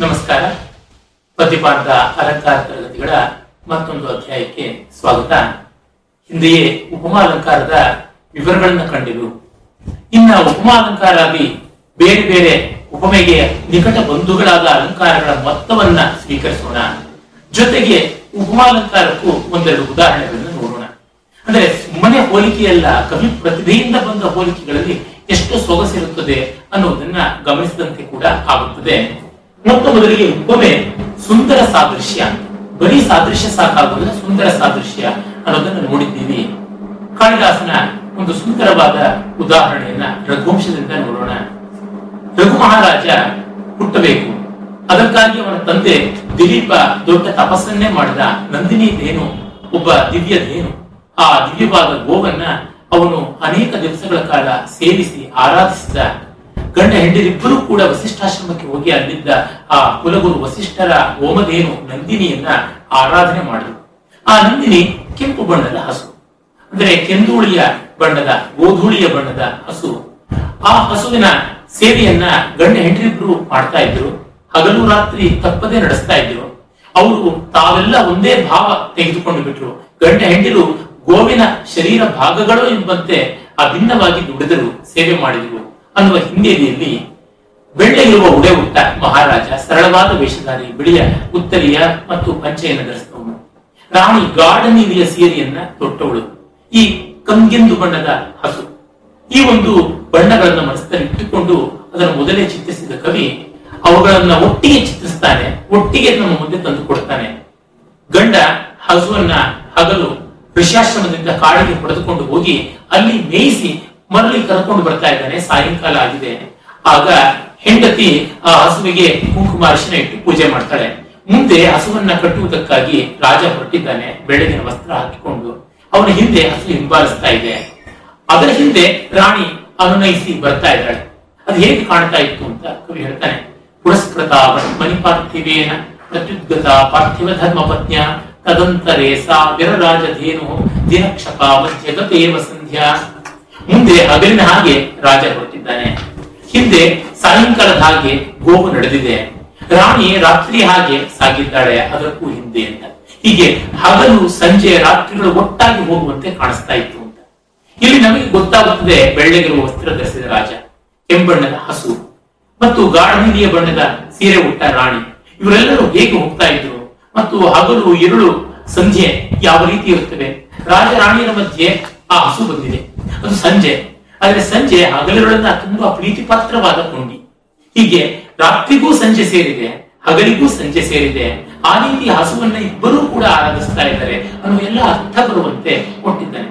ನಮಸ್ಕಾರ. ಪ್ರತಿಪಾದ ಅಲಂಕಾರ ತರಗತಿಗಳ ಮತ್ತೊಂದು ಅಧ್ಯಾಯಕ್ಕೆ ಸ್ವಾಗತ. ಹಿಂದೆಯೇ ಉಪಮಾಲಂಕಾರದ ವಿವರಗಳನ್ನು ಕಂಡಿದ್ರು ಇನ್ನ ಉಪಮಾ ಅಲಂಕಾರಾಗಿ ಬೇರೆ ಬೇರೆ ಉಪಮೆಗೆ ನಿಕಟ ಬಂಧುಗಳಾದ ಅಲಂಕಾರಗಳ ಮೊತ್ತವನ್ನ ಸ್ವೀಕರಿಸೋಣ. ಜೊತೆಗೆ ಉಪಮಾಲಂಕಾರಕ್ಕೂ ಒಂದೆರಡು ಉದಾಹರಣೆಗಳನ್ನು ನೋಡೋಣ. ಅಂದ್ರೆ ಸುಮ್ಮನೆ ಹೋಲಿಕೆಯಲ್ಲ, ಕವಿ ಪ್ರತಿಭೆಯಿಂದ ಬಂದ ಹೋಲಿಕೆಗಳಲ್ಲಿ ಎಷ್ಟು ಸೊಗಸಿರುತ್ತದೆ ಅನ್ನೋದನ್ನ ಗಮನಿಸಿದಂತೆ ಕೂಡ ಆಗುತ್ತದೆ. ಮೊತ್ತ ಮೊದಲಿಗೆ ಒಮ್ಮೆ ಸುಂದರ ಸಾದೃಶ್ಯ, ಬರೀ ಸಾದೃಶ್ಯ ಸಾಕಾಗುವುದಿಲ್ಲ ಸುಂದರ ಸಾದೃಶ್ಯ ಅನ್ನೋದನ್ನು ನೋಡಿದ್ದೀವಿ. ಕಾಳಿದಾಸನ ಒಂದು ಸುಂದರವಾದ ಉದಾಹರಣೆಯನ್ನ ರಘುವಂಶದಿಂದ ನೋಡೋಣ. ರಘು ಮಹಾರಾಜ ಹುಟ್ಟಬೇಕು. ಅದಕ್ಕಾಗಿ ಅವನ ತಂದೆ ದಿಲೀಪ ದೊಡ್ಡ ತಪಸ್ಸನ್ನೇ ಮಾಡಿದ ನಂದಿನಿ ಧೇನು, ಒಬ್ಬ ದಿವ್ಯ ಧೇನು. ಆ ದಿವ್ಯವಾದ ಗೋವನ್ನ ಅವನು ಅನೇಕ ದಿವಸಗಳ ಕಾಲ ಸೇವಿಸಿ ಆರಾಧಿಸಿದ ಗಂಡ ಹೆಂಡರಿಬ್ಬರೂ ಕೂಡ ವಸಿಷ್ಠಾಶ್ರಮಕ್ಕೆ ಹೋಗಿ ಅಲ್ಲಿದ್ದ ಆ ಕುಲಗುರು ವಸಿಷ್ಠರ ಓಮದೇನು ನಂದಿನಿಯನ್ನ ಆರಾಧನೆ ಮಾಡಿದ್ರು. ಆ ನಂದಿನಿ ಕೆಂಪು ಬಣ್ಣದ ಹಸು, ಅಂದ್ರೆ ಕೆಂದೂಳಿಯ ಬಣ್ಣದ, ಗೋಧೂಳಿಯ ಬಣ್ಣದ ಹಸು. ಆ ಹಸುವಿನ ಸೇವೆಯನ್ನ ಗಂಡ ಹೆಂಡರಿಬ್ರು ಮಾಡ್ತಾ ಇದ್ರು. ಹಗಲು ರಾತ್ರಿ ತಪ್ಪದೆ ನಡೆಸ್ತಾ ಇದ್ರು. ಅವರು ತಾವೆಲ್ಲ ಒಂದೇ ಭಾವ ತೆಗೆದುಕೊಂಡು ಬಿಟ್ರು. ಗಂಡ ಹೆಂಡಿರು ಗೋವಿನ ಶರೀರ ಭಾಗಗಳು ಎಂಬಂತೆ ಅಭಿನ್ನವಾಗಿ ದುಡಿದರು, ಸೇವೆ ಮಾಡಿದರು. ಅನ್ನುವ ಹಿನ್ನೆಲೆಯಲ್ಲಿ ಬೆಳ್ಳೆಗಿರುವ ಉಡೆ ಉಟ್ಟ ಮಹಾರಾಜ ಸರಳವಾದ ವೇಷಧಾರಿ ಬಿಳಿಯ ಉತ್ತರಿಯ ಮತ್ತು ಪಂಚೆಯನ್ನು ಧರಿಸಿದವನು. ರಾಣಿ ಗಾಢ ಸೀರೆಯನ್ನ ತೊಟ್ಟವಳು. ಈ ಕಂಗೆಂದು ಬಣ್ಣದ ಹಸು. ಈ ಒಂದು ಬಣ್ಣಗಳನ್ನ ಮನಸ್ಸಲ್ಲಿ ಇಟ್ಟುಕೊಂಡು ಅದನ್ನು ಮೊದಲೇ ಚಿತ್ರಿಸಿದ ಕವಿ ಅವುಗಳನ್ನ ಒಟ್ಟಿಗೆ ಚಿತ್ರಿಸ್ತಾನೆ, ಒಟ್ಟಿಗೆ ನಮ್ಮ ಮುಂದೆ ತಂದು ಕೊಡ್ತಾನೆ. ಗಂಡ ಹಸುವನ್ನ ಹಗಲು ವೃಷಾಶ್ರಮದಿಂದ ಕಾಡಿಗೆ ಪಡೆದುಕೊಂಡು ಹೋಗಿ ಅಲ್ಲಿ ಮೇಯಿಸಿ ಮರಳಿ ಕರ್ಕೊಂಡು ಬರ್ತಾ ಇದ್ದಾನೆ. ಸಾಯಂಕಾಲ ಆಗಿದೆ. ಆಗ ಹೆಂಡತಿ ಆ ಹಸುವಿಗೆ ಕುಂಕುಮ ಅರಿಶಿನ ಇಟ್ಟು ಪೂಜೆ ಮಾಡ್ತಾಳೆ. ಮುಂದೆ ಹಸುವನ್ನ ಕಟ್ಟುವುದಕ್ಕಾಗಿ ರಾಜ ಹೊರಟಿದ್ದಾನೆ. ಬೆಳಗಿನ ವಸ್ತ್ರ ಹಾಕಿಕೊಂಡು. ಅವನ ಹಿಂದೆ ಹಸು ಹಿಂಬಾಲಿಸ್ತಾ ಇದೆ. ಅದರ ಹಿಂದೆ ರಾಣಿ ಅನುನಯಿಸಿ ಬರ್ತಾ ಇದ್ದಾಳೆ. ಅದು ಹೇಗೆ ಕಾಣ್ತಾ ಇತ್ತು ಅಂತ ಕವಿ ಹೇಳ್ತಾನೆ. ಪುರಸ್ಕೃತ ಮಣಿಪಾರ್ಥಿವೇನ ಪ್ರತ್ಯುದ್ಗತ ಪಾರ್ಥಿವ ಧರ್ಮ ಪತ್ನಿಯ ತದಂತರೇ ಸಾ ವಿರರಾಜಧೇನು ದಿನಕ್ಷಪ ಮಧ್ಯಗತೇವ ಸಂಧ್ಯಾ. ಮುಂದೆ ಹಗಲಿನ ಹಾಗೆ ರಾಜ ಹೊರಟಿದ್ದಾನೆ ಹಿಂದೆ ಸಾಯಂಕಾಲದ ಹಾಗೆ ಗೋವು ನಡೆದಿದೆ. ರಾಣಿ ರಾತ್ರಿ ಹಾಗೆ ಸಾಗಿದ್ದಾಳೆ ಅದಕ್ಕೂ ಹಿಂದೆ ಅಂತ. ಹೀಗೆ ಹಗಲು ಸಂಜೆ ರಾತ್ರಿಗಳು ಒಟ್ಟಾಗಿ ಹೋಗುವಂತೆ ಕಾಣಿಸ್ತಾ ಇತ್ತು ಅಂತ. ಇಲ್ಲಿ ನಮಗೆ ಗೊತ್ತಾಗುತ್ತದೆ ಬೆಳ್ಳೆಗಿರುವ ವಸ್ತ್ರ ಧರಿಸಿದ ರಾಜ, ಕೆಂಬಣ್ಣದ ಹಸು ಮತ್ತು ಗಾಢಿಯ ಬಣ್ಣದ ಸೀರೆ ಉಟ್ಟ ರಾಣಿ. ಇವರೆಲ್ಲರೂ ಹೇಗೆ ಹೋಗ್ತಾ ಇದ್ರು ಮತ್ತು ಹಗಲು, ಇರುಳು ಸಂಜೆ ಯಾವ ರೀತಿ ಇರುತ್ತವೆ? ರಾಜ ರಾಣಿಯರ ಮಧ್ಯೆ ಆ ಹಸು ಬಂದಿದೆ ಅದು ಸಂಜೆ. ಆದ್ರೆ ಸಂಜೆ ಹಗಲಿರುಳನ್ನ ತುಂಬಾ ಪ್ರೀತಿಪಾತ್ರವಾದ ಕೊಂಡಿ ಹೀಗೆ ರಾತ್ರಿಗೂ ಸಂಜೆ ಸೇರಿದೆ, ಹಗಲಿಗೂ ಸಂಜೆ ಸೇರಿದೆ. ಆ ರೀತಿ ಹಸುವನ್ನ ಇಬ್ಬರೂ ಕೂಡ ಆರಾಧಿಸ್ತಾ ಇದ್ದಾರೆ ಅನ್ನೋ ಎಲ್ಲ ಅರ್ಥ ಬರುವಂತೆ ಕೊಟ್ಟಿದ್ದಾರೆ.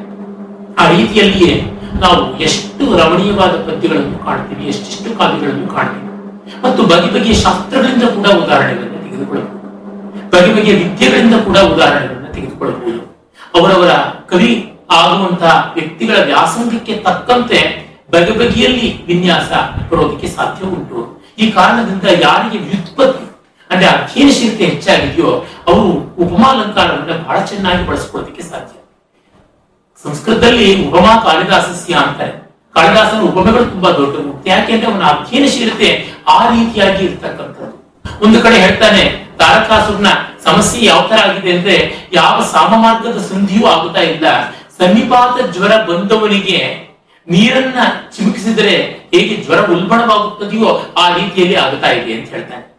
ಆ ರೀತಿಯಲ್ಲಿಯೇ ನಾವು ಎಷ್ಟು ರಮಣೀಯವಾದ ಪದ್ಯಗಳನ್ನು ಕಾಣ್ತೀವಿ, ಎಷ್ಟೆಷ್ಟು ಕಾವ್ಯಗಳನ್ನು ಕಾಣ್ತೀವಿ. ಮತ್ತು ಬಗೆ ಬಗೆಯ ಶಾಸ್ತ್ರಗಳಿಂದ ಕೂಡ ಉದಾಹರಣೆಗಳನ್ನು ತೆಗೆದುಕೊಳ್ಳಬಹುದು. ಬಗೆ ಬಗೆಯ ವಿದ್ಯೆಗಳಿಂದ ಕೂಡ ಉದಾಹರಣೆಗಳನ್ನು ತೆಗೆದುಕೊಳ್ಳಬಹುದು. ಅವರವರ ಕವಿ ಆಗುವಂತಹ ವ್ಯಕ್ತಿಗಳ ವ್ಯಾಸಂಗಕ್ಕೆ ತಕ್ಕಂತೆ ಬಗೆ ಬಗೆಯಲ್ಲಿ ವಿನ್ಯಾಸ ಬರೋದಕ್ಕೆ ಸಾಧ್ಯ ಉಂಟು. ಈ ಕಾರಣದಿಂದ ಯಾರಿಗೆ ವ್ಯುತ್ಪತ್ತಿ, ಅಂದ್ರೆ ಅಧ್ಯಯನಶೀಲತೆ ಹೆಚ್ಚಾಗಿದೆಯೋ, ಅವರು ಉಪಮಾಲಂಕಾರವನ್ನ ಬಹಳ ಚೆನ್ನಾಗಿ ಬಳಸ್ಕೊಳ್ಳೋದಕ್ಕೆ ಸಾಧ್ಯ. ಸಂಸ್ಕೃತದಲ್ಲಿ ಉಪಮಾ ಕಾಳಿದಾಸಸ್ಯ ಅಂತಾರೆ. ಕಾಳಿದಾಸನ ಉಪಮೆಗಳು ತುಂಬಾ ದೊಡ್ಡವು ಯಾಕೆಂದ್ರೆ ಅವನ ಅಧ್ಯಯನಶೀಲತೆ ಆ ರೀತಿಯಾಗಿ ಇರ್ತಕ್ಕಂಥದ್ದು. ಒಂದು ಕಡೆ ಹೇಳ್ತಾನೆ ತಾರಕಾಸುರನ ಸಮಸ್ಯೆ ಯಾವ ತರ ಆಗಿದೆ ಅಂದ್ರೆ, ಯಾವ ಸಾಮಮಾರ್ಗದ ಸಂಧಿಯೂ ಆಗುತ್ತಾ ಇಲ್ಲ. ಸನ್ನಿಪಾತ ಜ್ವರ ಬಂದವನಿಗೆ ನೀರನ್ನ ಚಿಮುಕಿಸಿದರೆ ಹೇಗೆ ಜ್ವರ ಉಲ್ಬಣವಾಗುತ್ತದೆಯೋ ಆ ರೀತಿಯಲ್ಲಿ ಆಗುತ್ತಾ ಇದೆ ಅಂತ ಹೇಳ್ತಾನೆ.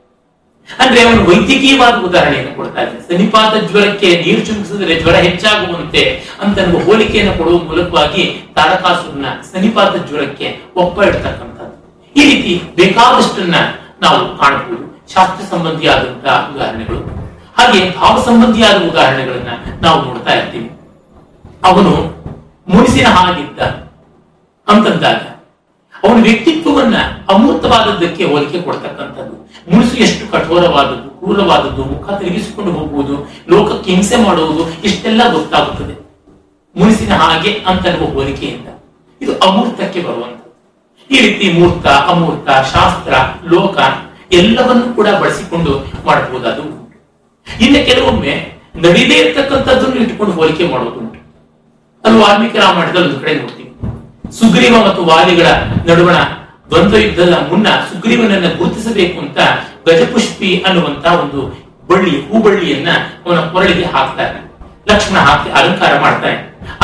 ಅಂದ್ರೆ ಅವನು ವೈದ್ಯಕೀಯವಾದ ಉದಾಹರಣೆಯನ್ನು ಕೊಡ್ತಾ ಇದ್ದಾನೆ. ಸನ್ನಿಪಾತ ಜ್ವರಕ್ಕೆ ನೀರು ಚಿಮುಕಿಸಿದ್ರೆ ಜ್ವರ ಹೆಚ್ಚಾಗುವಂತೆ ಅಂತ ಹೋಲಿಕೆಯನ್ನು ಕೊಡುವ ಮೂಲಕವಾಗಿ ತಾರಕಾಸುರನ ಸನ್ನಿಪಾತ ಜ್ವರಕ್ಕೆ ಒಪ್ಪ ಇಡ್ತಕ್ಕಂಥದ್ದು ಈ ರೀತಿ ಬೇಕಾದಷ್ಟನ್ನ ನಾವು ಕಾಣಬಹುದು. ಶಾಸ್ತ್ರ ಸಂಬಂಧಿಯಾದಂತಹ ಉದಾಹರಣೆಗಳು. ಹಾಗೆ ಭಾವ ಸಂಬಂಧಿಯಾದ ಉದಾಹರಣೆಗಳನ್ನ ನಾವು ನೋಡ್ತಾ ಇರ್ತೀವಿ. ಅವನು ಮುನಿಸಿನ ಹಾಗಿದ್ದ ಅಂತಂದಾಗ ಅವನ ವ್ಯಕ್ತಿತ್ವವನ್ನ ಅಮೂರ್ತವಾದದ್ದಕ್ಕೆ ಹೋಲಿಕೆ ಕೊಡ್ತಕ್ಕಂಥದ್ದು. ಮುನಿಸು ಎಷ್ಟು ಕಠೋರವಾದದ್ದು, ಕ್ರೂರವಾದದ್ದು, ಮುಖ ತಿರುಗಿಸಿಕೊಂಡು ಹೋಗುವುದು, ಲೋಕಕ್ಕೆ ಹಿಂಸೆ ಮಾಡುವುದು, ಇಷ್ಟೆಲ್ಲ ಗೊತ್ತಾಗುತ್ತದೆ. ಮುನಿಸಿನ ಹಾಗೆ ಅಂತನ್ನುವ ಹೋಲಿಕೆಯಿಂದ. ಇದು ಅಮೂರ್ತಕ್ಕೆ ಬರುವಂಥದ್ದು. ಈ ರೀತಿ ಮೂರ್ತ, ಅಮೂರ್ತ, ಶಾಸ್ತ್ರ, ಲೋಕ ಎಲ್ಲವನ್ನು ಕೂಡ ಬಳಸಿಕೊಂಡು ಮಾಡಬಹುದಾದ ಇನ್ನು ಕೆಲವೊಮ್ಮೆ ನಡೀದೇ ಇರ್ತಕ್ಕಂಥದ್ದನ್ನು ಇಟ್ಟುಕೊಂಡು ಹೋಲಿಕೆ ಮಾಡೋದುಂಟು ಅದು ವಾಲ್ಮೀಕಿ ರಾಮಾಯಣದಲ್ಲಿ ಒಂದು ಕಡೆ ನೋಡ್ತೀವಿ ಸುಗ್ರೀವ ಮತ್ತು ವಾಲಿಗಳ ನಡುವಣ ದ್ವಂದ್ವ ಯುದ್ಧದ ಮುನ್ನ ಸುಗ್ರೀವನನ್ನ ಗುರುತಿಸಬೇಕು ಅಂತ ಗಜಪುಷ್ಪಿ ಅನ್ನುವಂತ ಒಂದು ಬಳ್ಳಿ, ಹೂಬಳ್ಳಿಯನ್ನ ಅವನ ಕೊರಳಿಗೆ ಹಾಕ್ತಾನೆ ಲಕ್ಷ್ಮಣ ಹಾಕಿ ಅಲಂಕಾರ ಮಾಡ್ತಾನೆ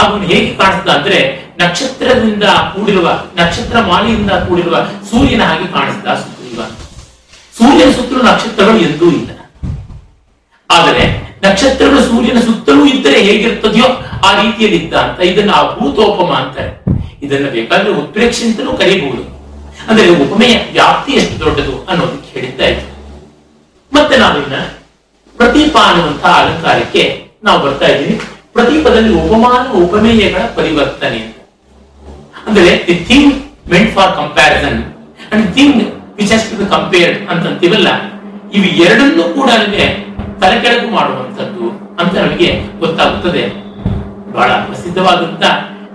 ಅವನು ಹೇಗೆ ಕಾಣಿಸ್ತಾ ಅಂದ್ರೆ ನಕ್ಷತ್ರದಿಂದ ಕೂಡಿರುವ, ನಕ್ಷತ್ರ ಮಾಲೆಯಿಂದ ಕೂಡಿರುವ ಸೂರ್ಯನ ಹಾಗೆ ಕಾಣಿಸ್ತಾ ಸುಗ್ರೀವ. ಸೂರ್ಯನ ಸುತ್ತಲೂ ನಕ್ಷತ್ರಗಳು ಎಂದೂ ಇಲ್ಲ. ಆದರೆ ನಕ್ಷತ್ರಗಳು ಸೂರ್ಯನ ಸುತ್ತಲೂ ಇದ್ದರೆ ಹೇಗಿರ್ತದೆಯೋ ಆ ರೀತಿಯಲ್ಲಿ ಇದ್ದ ಅಂತ, ಇದನ್ನ ಭೂತೋಪಮ ಅಂತಾರೆ ಇದನ್ನ ಬೇಕಾದ್ರೆ ಉತ್ಪ್ರೇಕ್ಷೆ ಅಂತಲೂ ಕರೀಬಹುದು. ಅಂದ್ರೆ ಉಪಮೆಯ ವ್ಯಾಪ್ತಿ ಎಷ್ಟು ದೊಡ್ಡದು ಅನ್ನೋದಕ್ಕೆ ಹೇಳಿದ್ದಾಯ್ತು ಮತ್ತೆ ನಾವಿನ್ನ ಪ್ರತೀಪ ಅನ್ನುವಂತಹ ಅಲಂಕಾರಕ್ಕೆ ನಾವು ಬರ್ತಾ ಇದ್ದೀವಿ. ಪ್ರದೀಪದಲ್ಲಿ ಉಪಮಾನ, ಉಪಮೇಯಗಳ ಪರಿವರ್ತನೆ ಅಂತ. ಅಂದ್ರೆ the thing meant for comparison and thing which has to compared ಅಂತಂತೀವಲ್ಲ, ಇವು ಎರಡನ್ನೂ ಕೂಡ ನಮಗೆ ತಲೆಕೆಳಗು ಮಾಡುವಂಥದ್ದು ಅಂತ ನಮಗೆ ಗೊತ್ತಾಗುತ್ತದೆ. ಬಹಳ ಪ್ರಸಿದ್ಧವಾದಂತ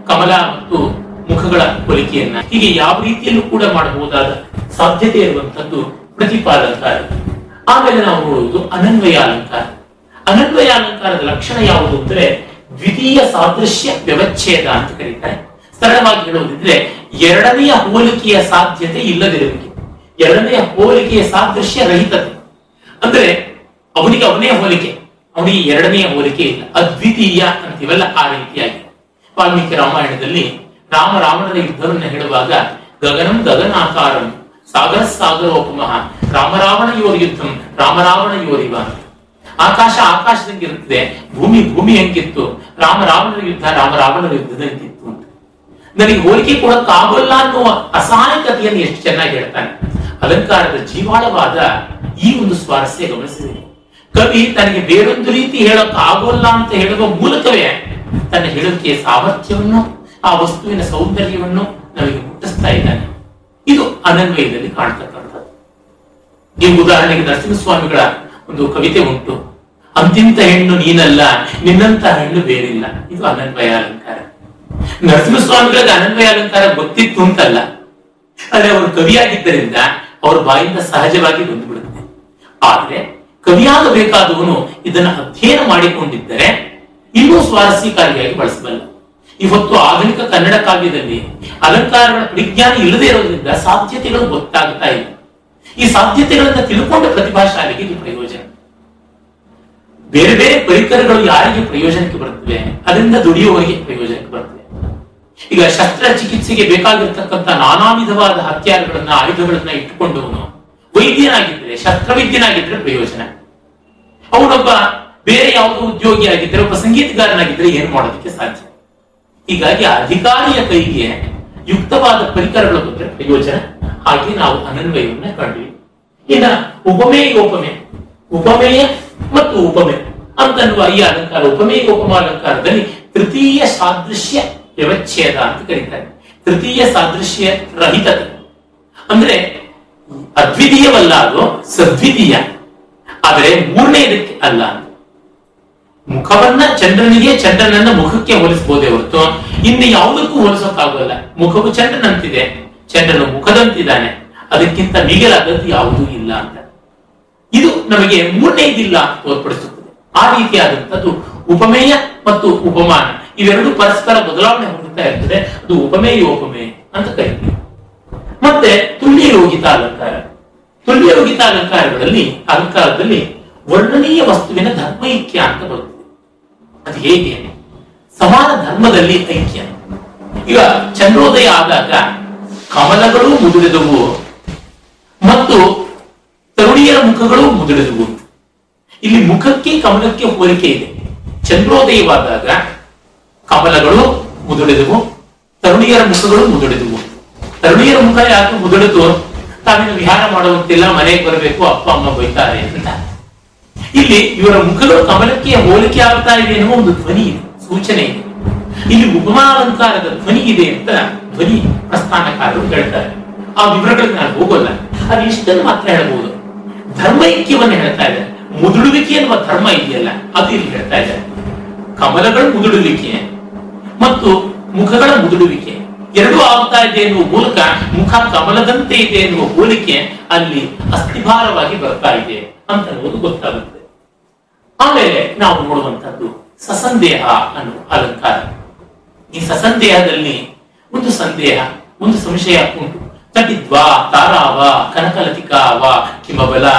ಕಮಲ ಮತ್ತು ಮುಖಗಳ ಹೋಲಿಕೆಯನ್ನ ಹೀಗೆ ಯಾವ ರೀತಿಯಲ್ಲೂ ಕೂಡ ಮಾಡಬಹುದಾದ ಸಾಧ್ಯತೆ ಇರುವಂತದ್ದು ಪ್ರತಿಪಾಲಂಕಾರ ಆಮೇಲೆ ನಾವು ನೋಡುವುದು ಅನನ್ವಯ ಅಲಂಕಾರ. ಅನನ್ವಯ ಅಲಂಕಾರದ ಲಕ್ಷಣ ಯಾವುದು ಅಂದ್ರೆ ದ್ವಿತೀಯ ಸಾದೃಶ್ಯ ವ್ಯವಚ್ಛೇದ ಅಂತ ಕರೀತಾರೆ. ಸರಳವಾಗಿ ಹೇಳುವುದಿದ್ರೆ ಎರಡನೆಯ ಹೋಲಿಕೆಯ ಸಾಧ್ಯತೆ ಇಲ್ಲದಿರುವಿಕೆ ಎರಡನೆಯ ಹೋಲಿಕೆಯ ಸಾದೃಶ್ಯ ರಹಿತತೆ. ಅಂದ್ರೆ ಅವನಿಗೆ ಅವನೇ ಹೋಲಿಕೆ. ಅವನಿಗೆ ಎರಡನೆಯ ಹೋಲಿಕೆ ಇಲ್ಲ. ಅದ್ವಿತೀಯ ಅಂತೀವಲ್ಲ ಆ ರೀತಿಯಾಗಿ. ವಾಲ್ಮೀಕಿ ರಾಮಾಯಣದಲ್ಲಿ ರಾಮ ರಾವಣನ ಯುದ್ಧವನ್ನು ಹೇಳುವಾಗ ಗಗನಂ ಗಗನಾಕಾರಂ, ಸಾಗರ ಸಾಗರೋಪಮಃ ರಾಮರಾವಣ ಯೋರ್ ಯುದ್ಧಂ ರಾಮರಾವಣ ಯೋರಿವ ಆಕಾಶ ಆಕಾಶದಂಗಿರುತ್ತದೆ ಭೂಮಿ ಭೂಮಿ ಹೆಂಗಿತ್ತು, ರಾಮ ರಾವಣನ ಯುದ್ಧ ರಾಮ ರಾವಣನ ಯುದ್ಧದಂತಿತ್ತು ನನಗೆ ಹೋಲಿಕೆ ಕೊಡಕ್ಕಾಗಲ್ಲ ಅನ್ನುವ ಅಸಹಾಯಕತೆಯನ್ನು ಎಷ್ಟು ಚೆನ್ನಾಗಿ ಹೇಳ್ತಾನೆ. ಅಲಂಕಾರದ ಜೀವಾಳವಾದ ಈ ಒಂದು ಸ್ವಾರಸ್ಯ ಗಮನಿಸಿದೆ ಕವಿ ತನಗೆ ಬೇರೊಂದು ರೀತಿ ಹೇಳಕ್ ಆಗೋಲ್ಲ ಅಂತ ಹೇಳುವ ಮೂಲಕವೇ ತನ್ನ ಹೇಳೋಕೆ ಸಾಮರ್ಥ್ಯವನ್ನು, ಆ ವಸ್ತುವಿನ ಸೌಂದರ್ಯವನ್ನು ನಮಗೆ ಮುಟ್ಟಿಸ್ತಾ ಇದ್ದಾನೆ. ಇದು ಅನನ್ವಯದಲ್ಲಿ ಕಾಣ್ತಕ್ಕಂಥದ್ದು. ಈ ಉದಾಹರಣೆಗೆ ನರಸಿಂಹಸ್ವಾಮಿಗಳ ಒಂದು ಕವಿತೆ ಉಂಟು. ಅಂತಿಂತ ಹೆಣ್ಣು ನೀನಲ್ಲ, ನಿನ್ನಂತ ಹೆಣ್ಣು ಬೇರಿಲ್ಲ. ಇದು ಅನನ್ವಯ ಅಲಂಕಾರ. ನರಸಿಂಹಸ್ವಾಮಿಗಳಿಗೆ ಅನನ್ವಯ ಅಲಂಕಾರ ಗೊತ್ತಿತ್ತು ಅಂತಲ್ಲ. ಆದ್ರೆ ಅವರು ಕವಿಯಾಗಿದ್ದರಿಂದ ಅವ್ರ ಬಾಯಿಂದ ಸಹಜವಾಗಿ ಬಂದುಬಿಡುತ್ತೆ ಆದ್ರೆ ಕವಿಯಾಗಬೇಕಾದವನು ಇದನ್ನು ಅಧ್ಯಯನ ಮಾಡಿಕೊಂಡಿದ್ದರೆ ಇನ್ನೂ ಸ್ವಾರಸ್ಯಕಾರಿಯಾಗಿ ಬಳಸಬಲ್ಲ. ಇವತ್ತು ಆಧುನಿಕ ಕನ್ನಡ ಕಾವ್ಯದಲ್ಲಿ ಅಲಂಕಾರಗಳ ಪರಿಜ್ಞಾನ ಇಲ್ಲದೆ ಇರೋದ್ರಿಂದ ಸಾಧ್ಯತೆಗಳು ಗೊತ್ತಾಗ್ತಾ ಇಲ್ಲ. ಈ ಸಾಧ್ಯತೆಗಳನ್ನ ತಿಳ್ಕೊಂಡ ಪ್ರತಿಭಾಶಾಲಿಗೆ ಇದು ಪ್ರಯೋಜನ. ಬೇರೆ ಬೇರೆ ಪರಿಕರಗಳು ಯಾರಿಗೆ ಪ್ರಯೋಜನಕ್ಕೆ ಬರ್ತವೆ ಅದರಿಂದ ದುಡಿಯುವವರಿಗೆ ಪ್ರಯೋಜನಕ್ಕೆ ಬರ್ತವೆ ಈಗ ಶಸ್ತ್ರಚಿಕಿತ್ಸೆಗೆ ಬೇಕಾಗಿರ್ತಕ್ಕಂಥ ನಾನಾ ವಿಧವಾದ ಹತ್ಯಾರಗಳನ್ನ, ಆಯುಧಗಳನ್ನ ಇಟ್ಟುಕೊಂಡವನು ವೈದ್ಯನಾಗಿದ್ದರೆ, ಶಸ್ತ್ರವೈದ್ಯನಾಗಿದ್ದರೆ ಪ್ರಯೋಜನ. ಅವನೊಬ್ಬ ಬೇರೆ ಯಾವುದೋ ಉದ್ಯೋಗಿ ಆಗಿದ್ದರೆ, ಒಬ್ಬ ಸಂಗೀತಗಾರನಾಗಿದ್ರೆ ಏನ್ ಮಾಡೋದಕ್ಕೆ ಸಾಧ್ಯ? ಹೀಗಾಗಿ ಅಧಿಕಾರಿಯ ಕೈಗೆ ಯುಕ್ತವಾದ ಪರಿಕರಗಳು ಬಂದ್ರೆ ಪ್ರಯೋಜನ. ಹಾಗೆ ನಾವು ಅನನ್ವಯವನ್ನ ಕಂಡ್ವಿ. ಇನ್ನ ಉಪಮೇಯ ಉಪಮೆ ಉಪಮೇಯ ಮತ್ತು ಉಪಮೆ ಅಂತನ್ನುವ ಈ ಅಲಂಕಾರ, ಉಪಮೇಯ ಉಪಮ ಅಲಂಕಾರದಲ್ಲಿ ತೃತೀಯ ಸಾದೃಶ್ಯ ವ್ಯವಚ್ಛೇದ ಅಂತ ಕರೀತಾರೆ. ತೃತೀಯ ಸಾದೃಶ್ಯ ರಹಿತತೆ. ಅಂದ್ರೆ ಅದ್ವಿತೀಯವಲ್ಲ ಅದು ಸದ್ವಿತೀಯ. ಆದರೆ ಮೂರನೇದಕ್ಕೆ ಅಲ್ಲ. ಮುಖವನ್ನ ಚಂದ್ರನಿಗೆ ಚಂದ್ರನನ್ನ ಮುಖಕ್ಕೆ ಹೋಲಿಸಬಹುದೇ ಹೊರತು ಇನ್ನು ಯಾವುದಕ್ಕೂ ಹೋಲಿಸೋಕ್ಕಾಗಲ್ಲ. ಮುಖವು ಚಂದ್ರನಂತಿದೆ. ಚಂದ್ರನು ಮುಖದಂತಿದ್ದಾನೆ. ಅದಕ್ಕಿಂತ ಮಿಗಿಲಾದದ್ದು ಯಾವುದೂ ಇಲ್ಲ ಅಂತ. ಇದು ನಮಗೆ ಮೂರನೇದಿಲ್ಲ ಅಂತ ತೋರ್ಪಡಿಸುತ್ತದೆ. ಆ ರೀತಿಯಾದಂಥದ್ದು ಉಪಮೇಯ ಮತ್ತು ಉಪಮಾನ. ಇವೆರಡು ಪರಸ್ಪರ ಬದಲಾವಣೆ ಹೊಂದುತ್ತಾ ಇರ್ತದೆ. ಅದು ಉಪಮೇಯ ಉಪಮೇಯ ಅಂತ ಕರಿತೀವಿ. ಮತ್ತೆ ತುಳ್ಳಿ ಯೋಗಿತ ಅಲಂಕಾರ. ತುಲ್ಯ ಯೋಗಿತ ಅಲಂಕಾರಗಳಲ್ಲಿ, ಅಲಂಕಾರದಲ್ಲಿ ವರ್ಣನೀಯ ವಸ್ತುವಿನ ಧರ್ಮ ಐಕ್ಯ ಅಂತ ಬರುತ್ತದೆ ಅದು ಹೇಗೆ? ಸಮಾನ ಧರ್ಮದಲ್ಲಿ ಐಕ್ಯ. ಈಗ ಚಂದ್ರೋದಯ ಆದಾಗ ಕಮಲಗಳು ಮುದುಡಿದವು ಮತ್ತು ತರುಣಿಯರ ಮುಖಗಳು ಮುದುಡಿದವು ಇಲ್ಲಿ ಮುಖಕ್ಕೆ ಕಮಲಕ್ಕೆ ಹೋಲಿಕೆ ಇದೆ. ಚಂದ್ರೋದಯವಾದಾಗ ಕಮಲಗಳು ಮುದುಡಿದವು ತರುಣಿಯರ ಮುಖಗಳು ಮುದುಡಿದವು ತರುಣಿಯರ ಮುಖ ಯಾಕೆ ಮುದುಡಿತು ತಾವಿನ ವಿಹಾರ ಮಾಡುವಂತಿಲ್ಲ, ಮನೆಗೆ ಬರಬೇಕು, ಅಪ್ಪ, ಅಮ್ಮ ಬೈತಾರೆ ಅಂತ. ಇಲ್ಲಿ ಇವರ ಮುಖಗಳು ಕಮಲಕ್ಕೆ ಹೋಲಿಕೆ ಆಗ್ತಾ ಇದೆ ಎನ್ನುವ ಒಂದು ಧ್ವನಿ ಇದೆ, ಸೂಚನೆ ಇದೆ. ಇಲ್ಲಿ ಉಪಮಾಲಂಕಾರದ ಧ್ವನಿ ಇದೆ ಅಂತ ಧ್ವನಿ ಪ್ರಸ್ಥಾನಕಾರರು ಹೇಳ್ತಾರೆ. ಆ ವಿವರಗಳಿಗೆ ನಾನು ಹೋಗೋಲ್ಲ. ಅದು ಇಷ್ಟನ್ನು ಮಾತ್ರ ಹೇಳಬಹುದು? ಧರ್ಮೈಕ್ಯವನ್ನು ಹೇಳ್ತಾ ಇದೆ. ಮುದುಡುವಿಕೆ ಎನ್ನುವ ಧರ್ಮ ಇದೆಯಲ್ಲ, ಅದು ಇಲ್ಲಿ ಹೇಳ್ತಾ ಇದೆ. ಕಮಲಗಳ ಮುದುಡುವಿಕೆ, ಮತ್ತು ಮುಖಗಳ ಮುದುಡುವಿಕೆ. ಎರಡೂ ಆಗ್ತಾ ಇದೆ ಎನ್ನುವ ಮೂಲಕ ಮುಖ ಕಮಲದಂತೆ ಇದೆ ಎನ್ನುವ ಹೋಲಿಕೆ ಅಲ್ಲಿ ಅಸ್ಥಿಭಾರವಾಗಿ ಬರ್ತಾ ಇದೆ ಅಂತ ಗೊತ್ತಾಗುತ್ತೆ. ಆಮೇಲೆ ನಾವು ನೋಡುವಂತದ್ದು ಸಸಂದೇಹ ಅನ್ನುವ ಅಲಂಕಾರ. ಈ ಸಸಂದೇಹದಲ್ಲಿ ಒಂದು ಸಂದೇಹ, ಒಂದು ಸಂಶಯ ಉಂಟು. ತಟಿದ್ವಾ, ತಾರಾವ ಕನಕಲತಿಕಾ ವಾ ಕಿಮಬಲ.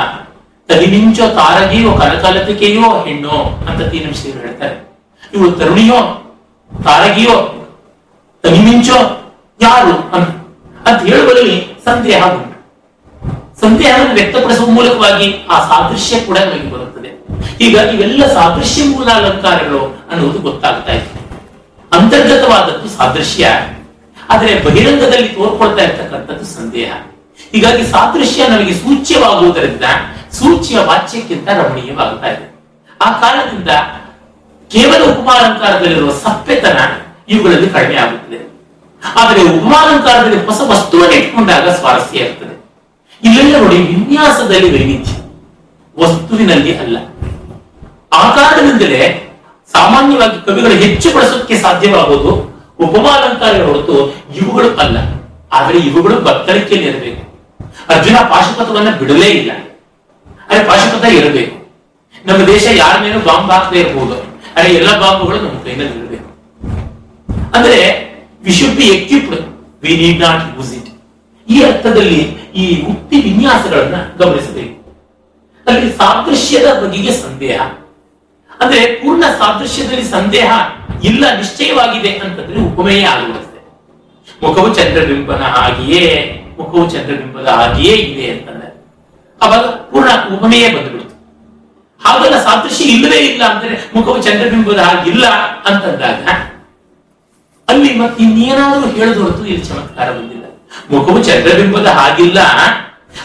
ತಲಿಮಿಂಚೋ ತಾರಗಿಯೋ, ಕನಕಲತಿಕೆಯೋ, ಹೆಣ್ಣೋ ಅಂತ ತೀನಂಶಿಗಳು ಹೇಳ್ತಾರೆ. ಇವಳು ತರುಣಿಯೋ, ತಾರಗಿಯೋ ತಲಿಮಿಂಚೋ ಯಾರು ಅಂತ ಹೇಳುವಲ್ಲಿ ಸಂದೇಹ ಉಂಟು. ಸಂದೇಹವನ್ನು ವ್ಯಕ್ತಪಡಿಸುವ ಮೂಲಕವಾಗಿ ಆ ಸಾದೃಶ್ಯ ಕೂಡ ನಮಗೆ ಬರುತ್ತದೆ. ಈಗ ಇವೆಲ್ಲ ಸಾದೃಶ್ಯ ಮೂಲ ಅಲಂಕಾರಗಳು ಅನ್ನುವುದು ಗೊತ್ತಾಗ್ತಾ ಇದೆ. ಅಂತರ್ಗತವಾದದ್ದು ಸಾದೃಶ್ಯ. ಆದರೆ ಬಹಿರಂಗದಲ್ಲಿ ತೋರ್ಕೊಳ್ತಾ ಇರ್ತಕ್ಕಂಥದ್ದು ಸಂದೇಹ. ಹೀಗಾಗಿ ಸಾದೃಶ್ಯ ನಮಗೆ ಸೂಚ್ಯವಾಗುವುದರಿಂದ, ಸೂಚ್ಯ ವಾಚ್ಯಕ್ಕಿಂತ ರಮಣೀಯವಾಗುತ್ತಾ ಇದೆ. ಆ ಕಾರಣದಿಂದ ಕೇವಲ ಉಪಮಾಲಂಕಾರದಲ್ಲಿರುವ ಸಪ್ಪೆತನ ಇವುಗಳಲ್ಲಿ ಕಡಿಮೆ ಆಗುತ್ತದೆ. ಆದರೆ ಉಪಮಾಲಂಕಾರದಲ್ಲಿ ಹೊಸ ವಸ್ತುವನ್ನು ಇಟ್ಕೊಂಡಾಗ ಸ್ವಾರಸ್ಯ ಇರ್ತದೆ. ಇಲ್ಲೆಲ್ಲ ನೋಡಿ ವಿನ್ಯಾಸದಲ್ಲಿ ವೈವಿಧ್ಯ. ವಸ್ತುವಿನಲ್ಲಿ ಅಲ್ಲ. ಆ ಕಾರಣದಿಂದಲೇ ಸಾಮಾನ್ಯವಾಗಿ ಕವಿಗಳು ಹೆಚ್ಚು ಬಳಸೋಕೆ ಸಾಧ್ಯವಾಗುವುದು ಉಪಮಾಲಂಕಾರ ಹೊರತು ಇವುಗಳು ಅಲ್ಲ. ಆದರೆ ಇವುಗಳು ಬತ್ತಳಿಕೆಯಲ್ಲಿ ಇರಬೇಕು ಅರ್ಜುನ ಪಾಶುಪತವನ್ನ ಬಿಡಲೇ ಇಲ್ಲ. ಅರೆ ಪಾಶುಪತ ಇರಬೇಕು. ನಮ್ಮ ದೇಶ ಯಾರ ಮೇಲೂ ಬಾಂಬ್ ಹಾಕದೇ ಇರಬಹುದು. ಅರೆ ಎಲ್ಲ ಬಾಂಬುಗಳು ನಮ್ಮ ಕೈನಲ್ಲಿ ಇರಬೇಕು. ಅಂದ್ರೆ we should be equipped we need not use it ಈ ಅರ್ಥದಲ್ಲಿ ಈ ಉಕ್ತಿ ವಿನ್ಯಾಸಗಳನ್ನ ಗಮನಿಸಬೇಕು. ಅಲ್ಲಿ ಸಾದೃಶ್ಯದ ಬಗೆಗೆ ಸಂದೇಹ. ಅಂದ್ರೆ ಪೂರ್ಣ ಸಾದೃಶ್ಯದಲ್ಲಿ ಸಂದೇಹ ಇಲ್ಲ, ನಿಶ್ಚಯವಾಗಿದೆ ಅಂತಂದ್ರೆ ಉಪಮೇಯ ಆಗುವಂತೆ. ಮುಖವು ಚಂದ್ರಬಿಂಬನ ಹಾಗೆಯೇ, ಮುಖವು ಚಂದ್ರಬಿಂಬದ ಹಾಗೆಯೇ ಇದೆ ಅಂತಂದ್ರೆ. ಅವಾಗ ಪೂರ್ಣ ಉಪಮೇಯ ಬಂದ್ಬಿಡುತ್ತೆ ಹಾಗೆಲ್ಲ ಸಾದೃಶ್ಯ ಇಲ್ಲವೇ ಇಲ್ಲ ಅಂದ್ರೆ ಮುಖವು ಚಂದ್ರಬಿಂಬದ ಹಾಗಿಲ್ಲ ಅಂತಂದಾಗ ಅಲ್ಲಿ ಮತ್ತೆ ಇನ್ನೇನಾದ್ರೂ ಹೇಳದ ಹೊರತು ಇಲ್ಲಿ ಚಮತ್ಕಾರ ಬಂದಿಲ್ಲ. ಮುಖವು ಚಂದ್ರಬಿಂಬದ ಹಾಗಿಲ್ಲ.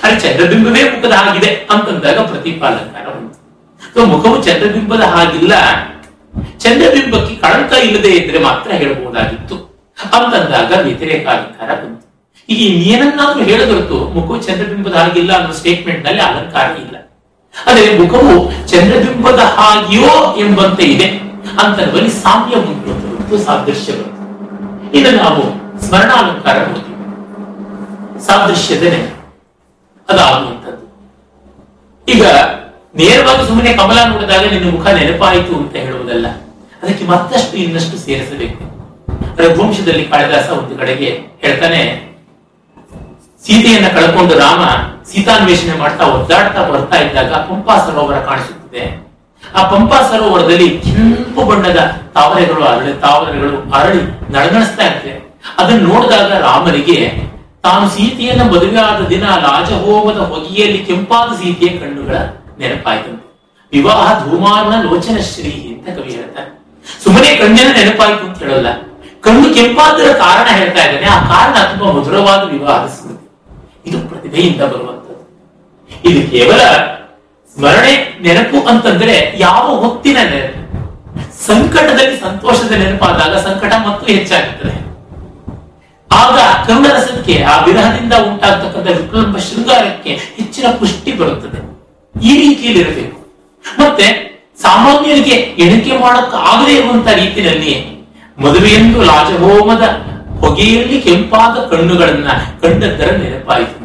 ಅಲ್ಲಿ ಚಂದ್ರಬಿಂಬವೇ ಮುಖದ ಹಾಗಿದೆ ಅಂತಂದಾಗ ಪ್ರತಿಪಾಲಂಕಾರ ಬಂತು ಮುಖವು ಚಂದ್ರಬಿಂಬದ ಹಾಗಿಲ್ಲ. ಚಂದ್ರಬಿಂಬಕ್ಕೆ ಕಳಂಕ ಇಲ್ಲದೆ ಇದ್ರೆ ಮಾತ್ರ ಹೇಳಬಹುದಾಗಿತ್ತು. ಅಂತಂದಾಗ ವ್ಯತಿರೇಕ ಅಲಂಕಾರ ಬಂತು. ಈಗ ಇನ್ನೇನನ್ನಾದ್ರೂ ಹೇಳದೊರತು ಮುಖವು ಚಂದ್ರಬಿಂಬದ ಹಾಗಿಲ್ಲ ಅನ್ನೋ ಸ್ಟೇಟ್ಮೆಂಟ್ನಲ್ಲಿ ಅಲಂಕಾರ ಇಲ್ಲ. ಅದೇ ಮುಖವು ಚಂದ್ರಬಿಂಬದ ಹಾಗೆಯೋ ಎಂಬಂತೆ ಇದೆ. ಅಂತನ್ನುವಲ್ಲಿ ಸಾಮ್ಯ ಉಂಟು ಅಂತ ಸಾದೃಶ್ಯ ಬಂತು ಇದನ್ನು ನಾವು ಸ್ಮರಣಾಲಂಕಾರ ನೋಡ್ತೀವಿ ಸಾದೃಶ್ಯದನೆ ಅದಾಗುವಂಥದ್ದು. ಈಗ ನೇರವಾಗಿ ಸುಮ್ಮನೆ ಕಮಲ ನೋಡಿದಾಗ ನಿನ್ನ ಮುಖ ನೆನಪಾಯಿತು ಅಂತ ಹೇಳುವುದಲ್ಲ, ಅದಕ್ಕೆ ಮತ್ತಷ್ಟು ಇನ್ನಷ್ಟು ಸೇರಿಸಬೇಕು. ರಘುವಂಶದಲ್ಲಿ ಕಾಳಿದಾಸ ಒಂದು ಕಡೆಗೆ ಹೇಳ್ತಾನೆ, ಸೀತೆಯನ್ನ ಕಳ್ಕೊಂಡು ರಾಮ ಸೀತಾನ್ವೇಷಣೆ ಮಾಡ್ತಾ ಒದ್ದಾಡ್ತಾ ಬರ್ತಾ ಇದ್ದಾಗ ಪಂಪಾ ಸರೋವರ ಕಾಣಿಸುತ್ತದೆ. ಆ ಪಂಪಾ ಸರೋವರದಲ್ಲಿ ಕೆಂಪು ಬಣ್ಣದ ತಾವರೆಗಳು ಅರಳಿ ತಾವರೆಗಳು ಅರಳಿ ನಡಗಣಿಸ್ತಾ ಇರ್ತವೆ ಅದನ್ನು ನೋಡಿದಾಗ ರಾಮನಿಗೆ, ತಾನು ಸೀತೆಯನ್ನ ಮದುವೆಯಾದ ದಿನ ರಾಜಹೋಮದ ಹೊಗೆಯಲ್ಲಿ ಕೆಂಪಾದ ಸೀತೆಯ ಕಣ್ಣುಗಳ ನೆನಪಾಯಿತು. ವಿವಾಹ ಧೂಮಾರ್ನ ಲೋಚನ ಶ್ರೀ ಅಂತ ಕವಿ ಹೇಳ್ತಾರೆ. ಸುಮ್ಮನೆ ಕಣ್ಣಿನ ನೆನಪಾಯಿತು ಅಂತ ಹೇಳಲ್ಲ. ಕಣ್ಣು ಕೆಂಪಾದರ ಕಾರಣ ಹೇಳ್ತಾ ಇದ್ದಾನೆ. ಆ ಕಾರಣ ತುಂಬಾ ಮಧುರವಾದ ವಿವಾಹದ ಸ್ಮೃತಿ. ಇದು ಪ್ರತಿಭೆಯಿಂದ ಬರುವಂತದ್ದು ಇದು ಕೇವಲ ಸ್ಮರಣೆ ನೆನಪು ಅಂತಂದ್ರೆ ಯಾವ ಹೊತ್ತಿನ ನೆನಪು? ಸಂಕಟದಲ್ಲಿ ಸಂತೋಷದ ನೆನಪಾದಾಗ ಸಂಕಟ ಮತ್ತು ಹೆಚ್ಚಾಗುತ್ತದೆ. ಆಗ ಕರುಣರಸಕ್ಕೆ ಆ ವಿರಹದಿಂದ ಉಂಟಾಗ್ತಕ್ಕಂಥ ವಿಕಲ್ಪ ಶೃಂಗಾರಕ್ಕೆ ಹೆಚ್ಚಿನ ಪುಷ್ಟಿ ಬರುತ್ತದೆ. ಈ ರೀತಿಯಲ್ಲಿ ಇರಬೇಕು. ಮತ್ತೆ ಸಾಮಾನ್ಯರಿಗೆ ಎಣಿಕೆ ಮಾಡಕ್ಕೆ ಆಗದೇ ಇರುವಂತ ರೀತಿಯಲ್ಲಿ ಮದುವೆಯೆಂದು ರಾಜಹೋಮದ ಹೊಗೆಯಲ್ಲಿ ಕೆಂಪಾದ ಕಣ್ಣುಗಳನ್ನ ಕಂಡದ್ದರ ನೆನಪಾಯಿತು.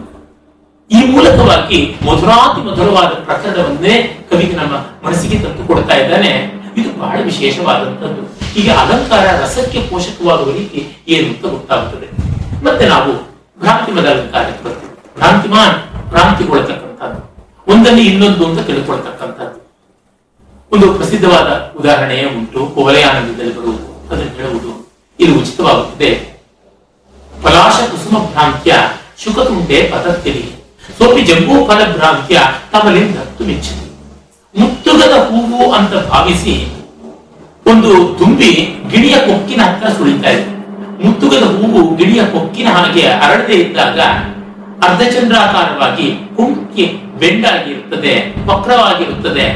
ಈ ಮೂಲಕವಾಗಿ ಮಧುರಾತಿ ಮಧುರವಾದ ಪ್ರಕರಣವನ್ನೇ ಕವಿಗೆ ನಮ್ಮ ಮನಸ್ಸಿಗೆ ತಂದು ಕೊಡ್ತಾ ಇದ್ದಾನೆ. ಇದು ಬಹಳ ವಿಶೇಷವಾದಂತದ್ದು ಹೀಗೆ ಅಲಂಕಾರ, ರಸಕ್ಕೆ ಪೋಷಕವಾಗುವ ರೀತಿ ಏನು ಅಂತ ಗೊತ್ತಾಗುತ್ತದೆ. ಮತ್ತೆ ನಾವು ಭ್ರಾಂತಿಮದ ಅಲಂಕಾರಕ್ಕೆ ಬರ್ತೀವಿ. ಭ್ರಾಂತಿಮಾನ್ ಭ್ರಾಂತಿಗೊಳ್ತಕ್ಕಂಥದ್ದು ಒಂದಲ್ಲಿ ಇನ್ನೊಂದು ಅಂತ ತಿಳ್ಕೊಳ್ತಕ್ಕಂಥದ್ದು. ಒಂದು ಪ್ರಸಿದ್ಧವಾದ ಉದಾಹರಣೆ ಉಂಟು. ಕೋಲೆಯಾನಂದದಲ್ಲಿ ಬರುವುದು. ಅದನ್ನು ಹೇಳುವುದು. ಇದು ಉಚಿತವಾಗುತ್ತದೆ. ಪಲಾಶ ಕುಸುಮ ಭ್ರಾಂತ್ಯ ಶುಕತುಂಟೆ ಪತತ್ತಿರಿ ಸೋಪಿ ಜಂಬೂ ಫಲ ಭ್ರಾಂತ್ಯ ತಮಲಿಂದ ಮಿಚ್ಚತಿ ಮುತ್ತುಗದ ಹೂವು ಅಂತ ಭಾವಿಸಿ ಒಂದು ತುಂಬಿ ಗಿಣಿಯ ಕೊಕ್ಕಿನ ಹತ್ರ ಸುಳಿತಾ ಇದೆ. ಮುತ್ತುಗದ ಹೂವು ಗಿಣಿಯ ಕೊಕ್ಕಿನ ಹಾಗೆ ಅರಳತೆ ಇದ್ದಾಗ ಅರ್ಧಚಂದ್ರಾಕಾರವಾಗಿ ಕುಂಕಿ ಬೆಂಡಾಗಿರುತ್ತದೆ, ವಕ್ರವಾಗಿರುತ್ತದೆ,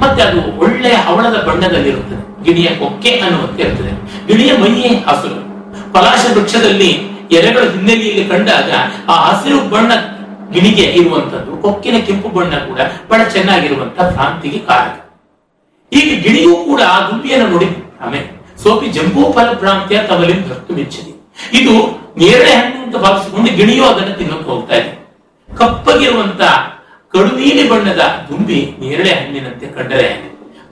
ಮತ್ತೆ ಅದು ಒಳ್ಳೆಯ ಹವಳದ ಬಣ್ಣದಲ್ಲಿರುತ್ತದೆ. ಗಿಣಿಯ ಕೊಕ್ಕೆ ಅನ್ನುವಂತೆ ಇರುತ್ತದೆ. ಗಿಣಿಯ ಮೈಯೇ ಹಸಿರು. ಪಲಾಶ ವೃಕ್ಷದಲ್ಲಿ ಎಲೆಗಳ ಹಿನ್ನೆಲೆಯಲ್ಲಿ ಕಂಡಾಗ ಆ ಹಸಿರು ಬಣ್ಣ ಗಿಣಿಗೆ ಇರುವಂತದ್ದು ಕೊಕ್ಕಿನ ಕೆಂಪು ಬಣ್ಣ ಕೂಡ ಬಹಳ ಚೆನ್ನಾಗಿರುವಂತ ಭ್ರಾಂತಿಗೆ ಕಾರಣ. ಈಗ ಗಿಣಿಯೂ ಕೂಡ ಆ ದುಂಬಿಯನ್ನು ನೋಡಿ ಆಮೇಲೆ ಸೋಪಿ ಜಂಬೂ ಫಲ ಭ್ರಾಂತಿಯ ತವಲಿನ ಧರ್ತು ಮೆಚ್ಚಿದೆ ಇದು ನೇರಳೆ ಹಣ್ಣು ಅಂತ ಭಾವಿಸಿಕೊಂಡು ಗಿಣಿಯೂ ಅದನ್ನು ತಿನ್ನಕ್ಕೆ ಹೋಗ್ತಾ ಇದೆ. ಕಪ್ಪಗಿರುವಂತ ಕಡು ನೀಲಿ ಬಣ್ಣದ ದುಂಬಿ ನೇರಳೆ ಹಣ್ಣಿನಂತೆ ಕಂಡರೆ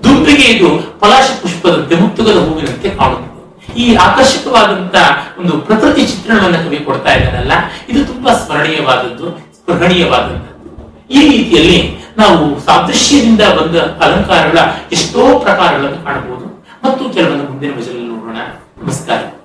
ದುಂಬಿಗೆ ಇದು ಪಲಾಶ ಪುಷ್ಪದಂತೆ, ಮುತ್ತುಗದ ಹೂವಿನಂತೆ ಕಾಣುತ್ತದೆ. ಈ ಆಕರ್ಷಕವಾದಂತ ಒಂದು ಪ್ರಕೃತಿ ಚಿತ್ರಣವನ್ನು ಕವಿ ಕೊಡ್ತಾ ಇದ್ದಾರಲ್ಲ ಇದು ತುಂಬಾ ಸ್ಮರಣೀಯವಾದದ್ದು. ಸ್ಪೃಹಣೀಯವಾದಂಥದ್ದು ಈ ರೀತಿಯಲ್ಲಿ ನಾವು ಸಾದೃಶ್ಯದಿಂದ ಬಂದ ಅಲಂಕಾರಗಳ ಎಷ್ಟೋ ಪ್ರಕಾರಗಳನ್ನು ಕಾಣಬಹುದು. ಮತ್ತು ಕೆಲವೊಂದು ಮುಂದಿನ ಮಜಲಲ್ಲಿ ನೋಡೋಣ. ನಮಸ್ಕಾರ.